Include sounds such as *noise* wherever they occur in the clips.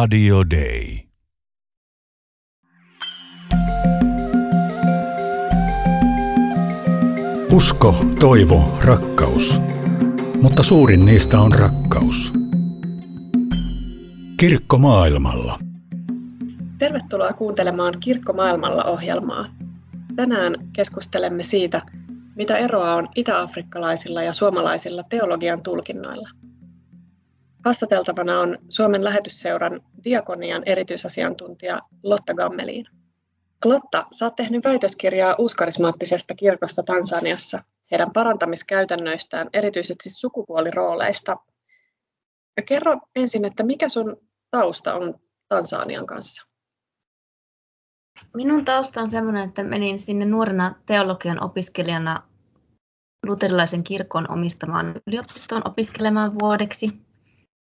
Radio Day. Usko, toivo, rakkaus. Mutta suurin niistä on rakkaus. Kirkko maailmalla. Tervetuloa kuuntelemaan Kirkko maailmalla ohjelmaa. Tänään keskustelemme siitä, mitä eroa on itä-afrikkalaisilla ja suomalaisilla teologian tulkinnoilla. Haastateltavana on Suomen lähetysseuran diakonian erityisasiantuntija Lotta Gammeliin. Lotta, sä oot tehnyt väitöskirjaa uuskarismaattisesta kirkosta Tansaniassa, heidän parantamiskäytännöistään, erityisesti sukupuolirooleista. Ja kerro ensin, että mikä sun tausta on Tansanian kanssa? Minun tausta on sellainen, että menin sinne nuorena teologian opiskelijana luterilaisen kirkon omistamaan yliopistoon opiskelemaan vuodeksi.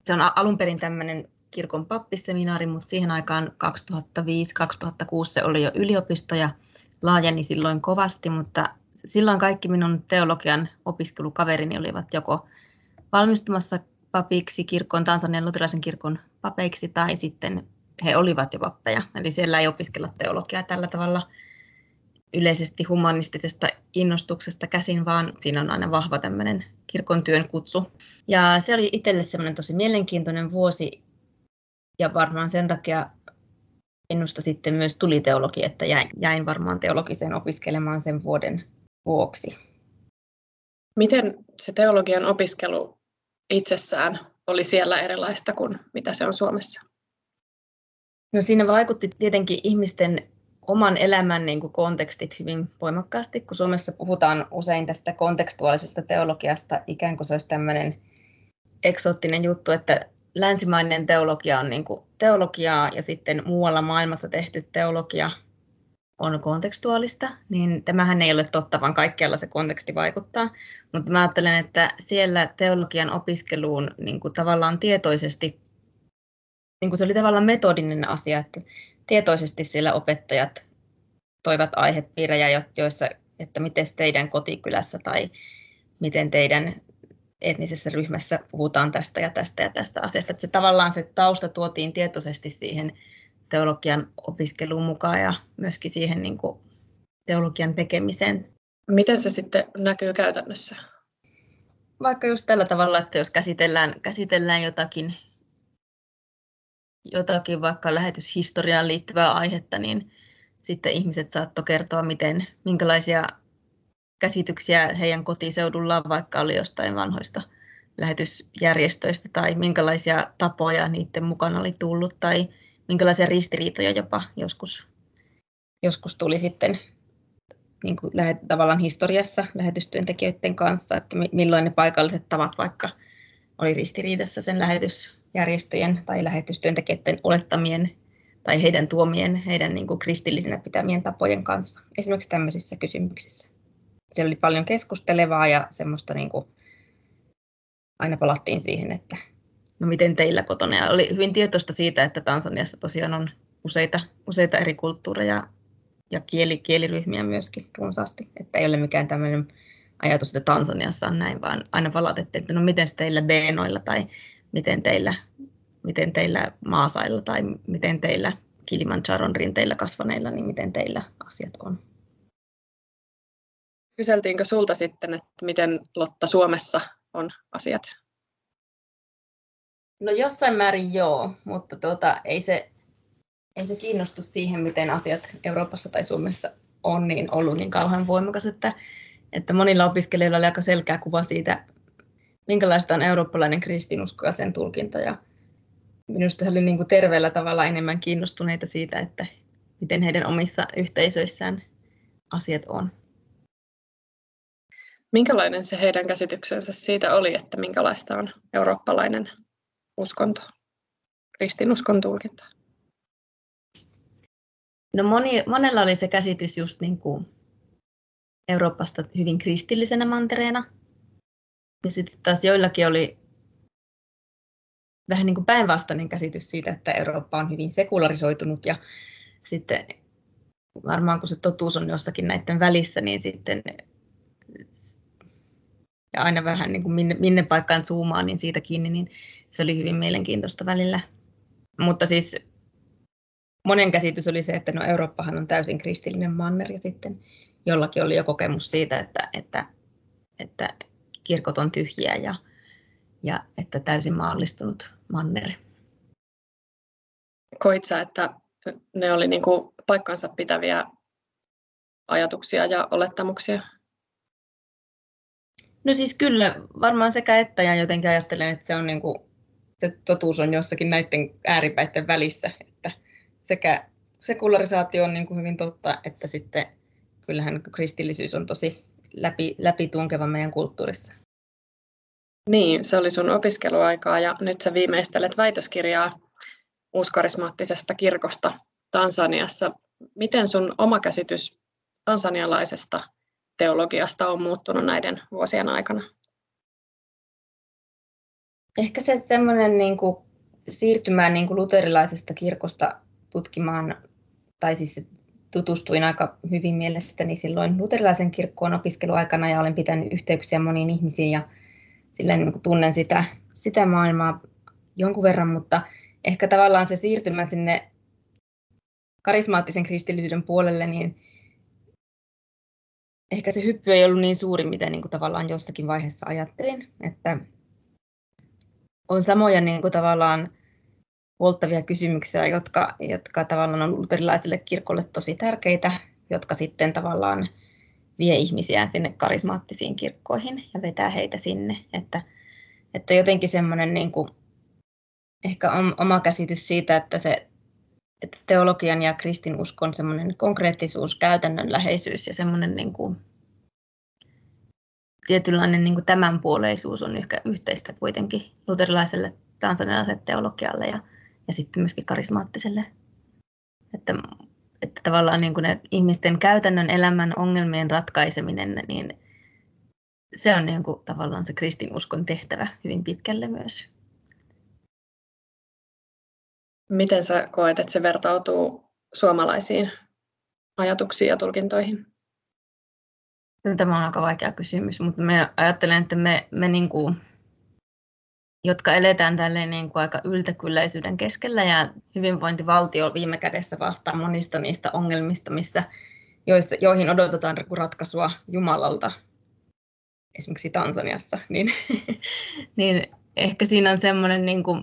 Se on alun perin tämmöinen kirkon pappisseminaari, mutta siihen aikaan 2005-2006 se oli jo yliopisto ja laajeni silloin kovasti, mutta silloin kaikki minun teologian opiskelukaverini olivat joko valmistumassa papiksi kirkon, Tansanian luterilaisen kirkon papeiksi tai sitten he olivat jo pappeja. Eli siellä ei opiskella teologiaa tällä tavalla yleisesti humanistisesta innostuksesta käsin, vaan siinä on aina vahva tämmöinen kirkon työn kutsu. Ja se oli itselle semmoinen tosi mielenkiintoinen vuosi, ja varmaan sen takia ennusta sitten myös tuli teologi, että jäin, jäin varmaan teologiseen opiskelemaan sen vuoden vuoksi. Miten se teologian opiskelu itsessään oli siellä erilaista kuin mitä se on Suomessa? No siinä vaikutti tietenkin ihmisten oman elämän niin kuin kontekstit hyvin voimakkaasti, kun Suomessa puhutaan usein tästä kontekstuaalisesta teologiasta, ikään kuin se olisi tämmöinen eksoottinen juttu, että länsimainen teologia on niin kuin teologiaa ja sitten muualla maailmassa tehty teologia on kontekstuaalista, niin tämähän ei ole totta, vaan kaikkialla se konteksti vaikuttaa. Mutta mä ajattelen, että siellä teologian opiskeluun niin kuin tavallaan tietoisesti, niin kuin se oli tavallaan metodinen asia, että tietoisesti siellä opettajat toivat aihepiirejä, joissa, että miten teidän kotikylässä tai miten teidän etnisessä ryhmässä puhutaan tästä ja tästä ja tästä asiasta. Että se tavallaan se tausta tuotiin tietoisesti siihen teologian opiskeluun mukaan ja myöskin siihen niin kuin teologian tekemiseen. Miten se sitten näkyy käytännössä? Vaikka just tällä tavalla, että jos käsitellään, käsitellään jotakin, jotakin vaikka lähetyshistoriaan liittyvää aihetta, niin sitten ihmiset saattoi kertoa, miten, minkälaisia käsityksiä heidän kotiseudullaan, vaikka oli jostain vanhoista lähetysjärjestöistä, tai minkälaisia tapoja niiden mukana oli tullut, tai minkälaisia ristiriitoja jopa joskus, joskus tuli sitten niin kuin lähet, tavallaan historiassa lähetystyöntekijöiden kanssa, että milloin ne paikalliset tavat vaikka oli ristiriidassa sen lähetysjärjestöjen tai lähetystyöntekijöiden olettamien tai heidän tuomien, heidän niin kuin kristillisinä pitämien tapojen kanssa, esimerkiksi tämmöisissä kysymyksissä siellä oli paljon keskustelevaa ja semmoista niin kuin, aina palattiin siihen, että no miten teillä kotona. Ja oli hyvin tietoista siitä, että Tansaniassa tosiaan on useita, useita eri kulttuureja ja kieli, kieliryhmiä myöskin runsaasti. Että ei ole mikään tämmöinen ajatus, että Tansaniassa on näin, vaan aina palautettiin, että no miten teillä Beenoilla tai miten teillä, miten teillä Maasailla tai miten teillä Kilimanjaron rinteillä kasvaneilla, niin miten teillä asiat on. Kyseltiinkö sulta sitten, että miten Lotta Suomessa on asiat? No jossain määrin joo, mutta tuota, ei, se, ei se kiinnostus siihen, miten asiat Euroopassa tai Suomessa on, niin ollut niin kauhean voimakas, että, että monilla opiskelijoilla oli aika selkeä kuva siitä, minkälaista on eurooppalainen kristinusko ja sen tulkinta. Ja minusta he olivat niin terveellä tavalla enemmän kiinnostuneita siitä, että miten heidän omissa yhteisöissään asiat on. Minkälainen se heidän käsityksensä siitä oli, että minkälaista on eurooppalainen uskonto, kristinuskon tulkinta? No moni, monella oli se käsitys just niin kuin Euroopasta hyvin kristillisenä mantereena. Ja sitten taas joillakin oli vähän niin kuin päinvastainen käsitys siitä, että Eurooppa on hyvin sekularisoitunut ja sitten varmaan kun se totuus on jossakin näiden välissä, niin sitten ja aina vähän niin kuin minne, minne paikkaan zoomaa, niin siitä kiinni, niin se oli hyvin mielenkiintoista välillä, Mutta siis monen käsitys oli se, että no Eurooppahan on täysin kristillinen manner ja sitten jollakin oli jo kokemus siitä, että, että, että kirkot on tyhjiä ja, ja että täysin maallistunut manner. Koit sä, että ne oli niin kuin paikkansa pitäviä ajatuksia ja olettamuksia? No siis kyllä, varmaan sekä että ja jotenkin ajattelen, että se on niin kuin, se totuus on jossakin näiden ääripäiden välissä, että sekä sekularisaatio on niin kuin hyvin totta, että sitten kyllähän kristillisyys on tosi läpi, läpitunkeva meidän kulttuurissa. Niin, se oli sun opiskeluaikaa ja nyt sä viimeistelet väitöskirjaa uuskarismaattisesta kirkosta Tansaniassa. Miten sun oma käsitys tansanialaisesta teologiasta on muuttunut näiden vuosien aikana? Ehkä se semmoinen niin kuin, siirtymään niin kuin luterilaisesta kirkosta tutkimaan, tai siis tutustuin aika hyvin mielestäni silloin luterilaisen kirkkoon opiskeluaikana ja olen pitänyt yhteyksiä moniin ihmisiin ja silleen niin tunnen sitä, sitä maailmaa jonkun verran, mutta ehkä tavallaan se siirtymä sinne karismaattisen kristillisyyden puolelle, niin ehkä se hyppy ei ollut niin suuri, mitä niin kuin tavallaan jossakin vaiheessa ajattelin, että on samoja niin kuin tavallaan polttavia kysymyksiä, jotka, jotka tavallaan on luterilaiselle kirkolle tosi tärkeitä, jotka sitten tavallaan vie ihmisiä sinne karismaattisiin kirkkoihin ja vetää heitä sinne. Että, että jotenkin semmoinen niin kuin, ehkä oma käsitys siitä, että se että teologian ja kristinuskon semmoinen konkreettisuus, käytännönläheisyys ja semmoinen niin kuin, tietynlainen niin kuin tämänpuoleisuus on ehkä yhteistä kuitenkin luterilaiselle tansanialaiselle teologialle ja, ja sitten myöskin karismaattiselle. Että, että tavallaan niin kuin ne ihmisten käytännön elämän ongelmien ratkaiseminen, niin se on niin kuin tavallaan se kristinuskon tehtävä hyvin pitkälle myös. Miten sä koet, että se vertautuu suomalaisiin ajatuksiin ja tulkintoihin? No, tämä on aika vaikea kysymys, mutta me ajattelen, että me, me niin kuin, jotka eletään tälleen niin kuin aika yltäkylläisyyden keskellä ja hyvinvointivaltio viime kädessä vastaa monista niistä ongelmista, missä, joista, joihin odotetaan ratkaisua Jumalalta, esimerkiksi Tansaniassa, *laughs* niin, niin ehkä siinä on semmoinen niin kuin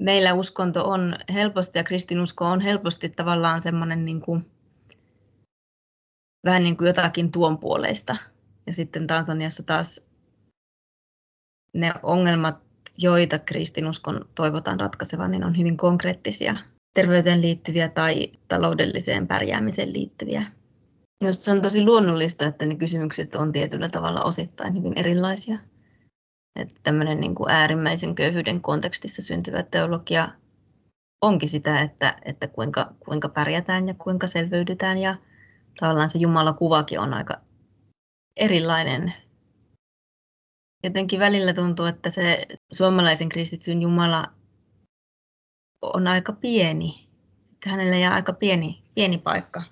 meillä uskonto on helposti ja kristinusko on helposti tavallaan semmoinen niin kuin, vähän niin kuin jotakin tuon puoleista. Ja sitten Tansaniassa taas ne ongelmat, joita kristinuskon toivotaan ratkaisevan, niin on hyvin konkreettisia terveyteen liittyviä tai taloudelliseen pärjäämiseen liittyviä. Just se on tosi luonnollista, että ne kysymykset on tietyllä tavalla osittain hyvin erilaisia. Että tämmöinen niin kuin äärimmäisen köyhyyden kontekstissa syntyvä teologia onkin sitä, että, että kuinka, kuinka pärjätään ja kuinka selviydytään. Ja tavallaan se Jumalan kuvakin on aika erilainen. Jotenkin välillä tuntuu, että se suomalaisen kristityn Jumala on aika pieni. Että hänellä jää aika pieni, pieni paikka.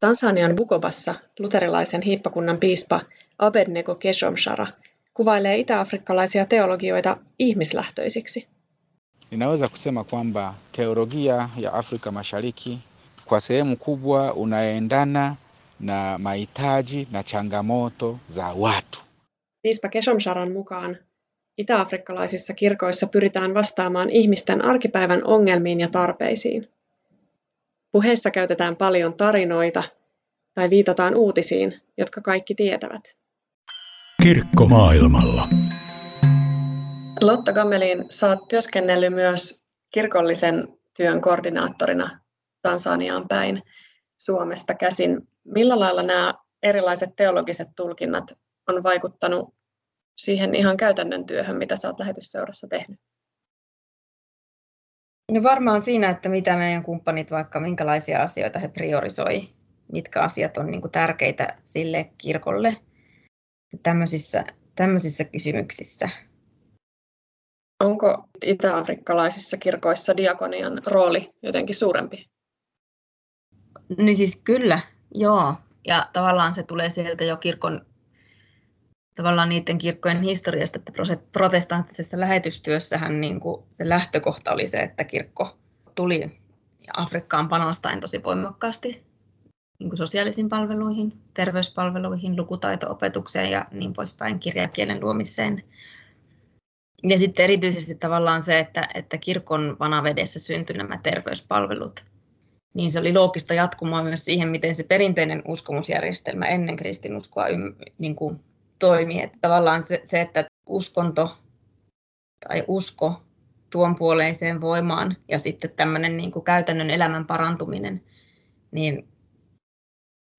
Tansanian Bukobassa luterilaisen hiippakunnan piispa Abednego Keshomshara kuvailee itä-afrikkalaisia teologioita ihmislähtöisiksi. Ninaweza kusema kwamba teologia ya Afrika Mashariki kwa sehemu kubwa unaendana na mahitaji na changamoto za watu. Piispa Keshomsharan mukaan itä-afrikkalaisissa kirkoissa pyritään vastaamaan ihmisten arkipäivän ongelmiin ja tarpeisiin. Puheissa käytetään paljon tarinoita tai viitataan uutisiin, jotka kaikki tietävät. Kirkko maailmalla. Lotta Gammelin, oot työskennellyt myös kirkollisen työn koordinaattorina Tansaniaan päin Suomesta käsin. Millä lailla nämä erilaiset teologiset tulkinnat on vaikuttanut siihen ihan käytännön työhön, mitä sä oot lähetysseurassa tehnyt? No varmaan siinä, että mitä meidän kumppanit, vaikka minkälaisia asioita he priorisoi, mitkä asiat on niin kuin tärkeitä sille kirkolle tämmöisissä, tämmöisissä kysymyksissä. Onko itä-afrikkalaisissa kirkoissa diakonian rooli jotenkin suurempi? Niin siis kyllä, joo. Ja tavallaan se tulee sieltä jo kirkon, tavallaan niiden kirkkojen historiasta, että protestanttisessa lähetystyössähän niin kuin se lähtökohta oli se, että kirkko tuli Afrikkaan panostaen tosi voimakkaasti niin kuin sosiaalisiin palveluihin, terveyspalveluihin, lukutaito-opetukseen ja niin poispäin, kirjakielen luomiseen. Ja sitten erityisesti tavallaan se, että, että kirkon vanavedessä syntyi nämä terveyspalvelut, niin se oli loogista jatkumoa myös siihen, miten se perinteinen uskomusjärjestelmä ennen kristinuskoa niin kuin toimi. Että tavallaan se, se, että uskonto tai usko tuon puoleiseen voimaan ja sitten tämmöinen niin kuin käytännön elämän parantuminen, niin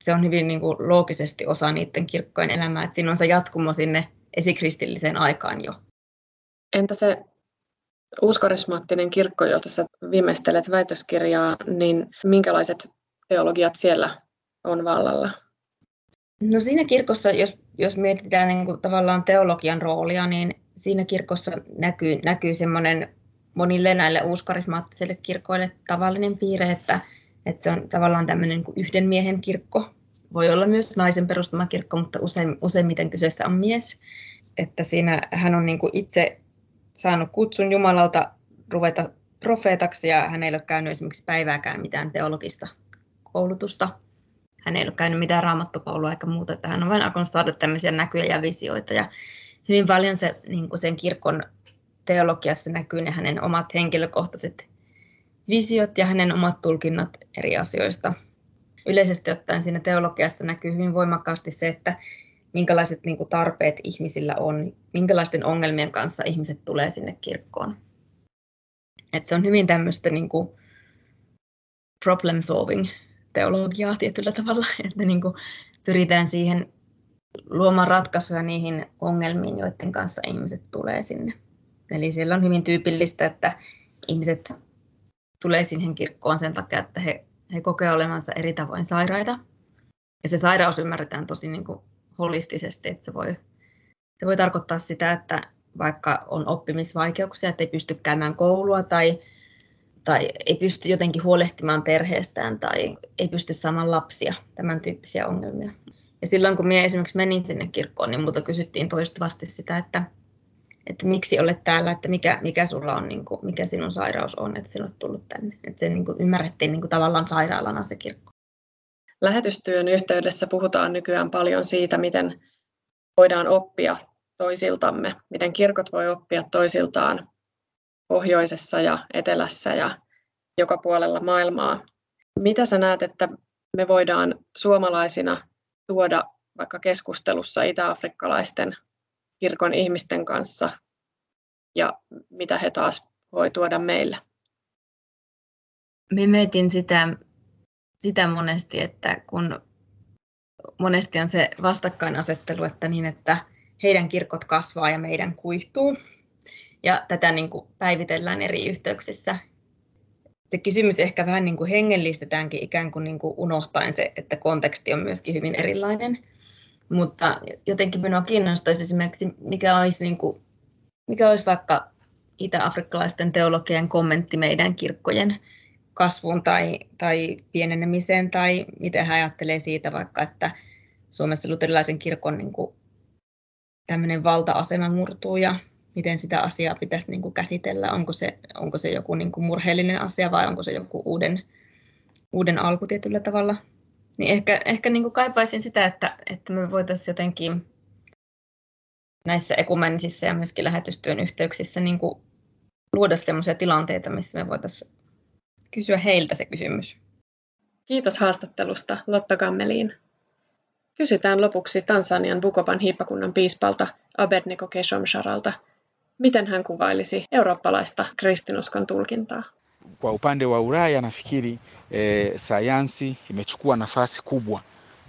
se on hyvin niin kuin loogisesti osa niiden kirkkojen elämää, että siinä on se jatkumo sinne esikristilliseen aikaan jo. Entä se uuskarismaattinen kirkko, jota sä viimeistelet väitöskirjaa, niin minkälaiset teologiat siellä on vallalla? No siinä kirkossa, jos, jos mietitään niin kuin tavallaan teologian roolia, niin siinä kirkossa näkyy, näkyy semmoinen monille näille uuskarismaattisille kirkoille tavallinen piirre, että, että se on tavallaan tämmöinen niin yhden miehen kirkko. Voi olla myös naisen perustama kirkko, mutta usein, useimmiten kyseessä on mies. Että siinä hän on niin kuin itse saanut kutsun Jumalalta ruveta profeetaksi ja hän ei ole käynyt esimerkiksi päivääkään mitään teologista koulutusta. Hän ei ole käynyt mitään raamattokoulua eikä muuta, että hän on vain alkanut saada tämmöisiä näkyjä ja visioita. Ja hyvin paljon se, niin kuin sen kirkon teologiassa näkyy ne hänen omat henkilökohtaiset visiot ja hänen omat tulkinnat eri asioista. Yleisesti ottaen siinä teologiassa näkyy hyvin voimakkaasti se, että minkälaiset niin kuin, tarpeet ihmisillä on, minkälaisten ongelmien kanssa ihmiset tulee sinne kirkkoon. Et se on hyvin tämmöistä niin problem solving teologiaa tietyllä tavalla, *laughs* että niin kuin, pyritään siihen luomaan ratkaisuja niihin ongelmiin, joiden kanssa ihmiset tulee sinne. Eli siellä on hyvin tyypillistä, että ihmiset tulee siihen kirkkoon sen takia, että he, he kokevat olevansa eri tavoin sairaita. Ja se sairaus ymmärretään tosi niin kuin holistisesti, että se voi, se voi tarkoittaa sitä, että vaikka on oppimisvaikeuksia, että ei pysty käymään koulua tai, tai ei pysty jotenkin huolehtimaan perheestään tai ei pysty saamaan lapsia, tämän tyyppisiä ongelmia. Ja silloin kun minä esimerkiksi menin sinne kirkkoon, niin multa kysyttiin toistuvasti sitä, että, että miksi olet täällä, että mikä, mikä sulla on, niin kuin, mikä sinun sairaus on, että sinut tullut tänne. Että se niin kuin, ymmärrettiin niin kuin, tavallaan sairaalana se kirkko. Lähetystyön yhteydessä puhutaan nykyään paljon siitä, miten voidaan oppia toisiltamme, miten kirkot voi oppia toisiltaan pohjoisessa ja etelässä ja joka puolella maailmaa. Mitä sä näet, että me voidaan suomalaisina tuoda vaikka keskustelussa itä-afrikkalaisten kirkon ihmisten kanssa ja mitä he taas voi tuoda meille? Me mietin sitä sitä monesti, että kun monesti on se vastakkainasettelu, että niin, että heidän kirkot kasvaa ja meidän kuihtuu. Ja tätä niin kuin päivitellään eri yhteyksissä. Se kysymys ehkä vähän niin kuin hengellistetäänkin ikään kuin, niin kuin unohtaen se, että konteksti on myöskin hyvin erilainen. Mutta jotenkin minua kiinnostaisi esimerkiksi, mikä olisi, niin kuin, mikä olisi vaikka itä-afrikkalaisten teologian kommentti meidän kirkkojen kasvuun tai, tai pienenemiseen, tai miten hän ajattelee siitä vaikka, että Suomessa luterilaisen kirkon niin kuin, tämmöinen valta-asema murtuu ja miten sitä asiaa pitäisi niin kuin, käsitellä. Onko se, onko se joku niin kuin, murheellinen asia vai onko se joku uuden, uuden alku tietyllä tavalla. Niin ehkä, ehkä niin kuin kaipaisin sitä, että, että me voitaisiin jotenkin näissä ekumenisissa ja myöskin lähetystyön yhteyksissä niin kuin luoda sellaisia tilanteita, missä me voitaisiin kysyä heiltä se kysymys. Kiitos haastattelusta Lotta Gammeliin. Kysytään lopuksi Tansanian Bukoban hiippakunnan piispalta Abednego Keshomsharalta, miten hän kuvailisi eurooppalaista kristinuskon tulkintaa. Kwa upande wa Ulaya nafikiri eh, sayansi imechukua nafasi kubwa.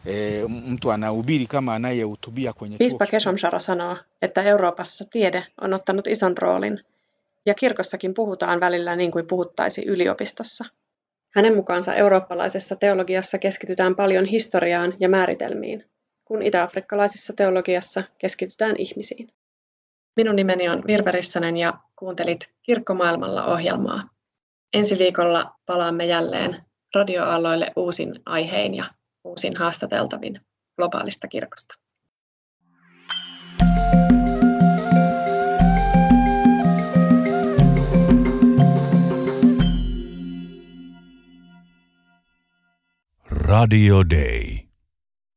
Eh, mtu anahubiri kama anayehutubia kwenye Piispa Keshomshara sanoo, että Euroopassa tiede on ottanut ison roolin ja kirkossakin puhutaan välillä niin kuin puhuttaisi yliopistossa. Hänen mukaansa eurooppalaisessa teologiassa keskitytään paljon historiaan ja määritelmiin, kun itä-afrikkalaisessa teologiassa keskitytään ihmisiin. Minun nimeni on Virve Rissanen ja kuuntelit Kirkkomaailmalla ohjelmaa. Ensi viikolla palaamme jälleen radioaalloille uusin aihein ja uusin haastateltavin globaalista kirkosta. Radio Day.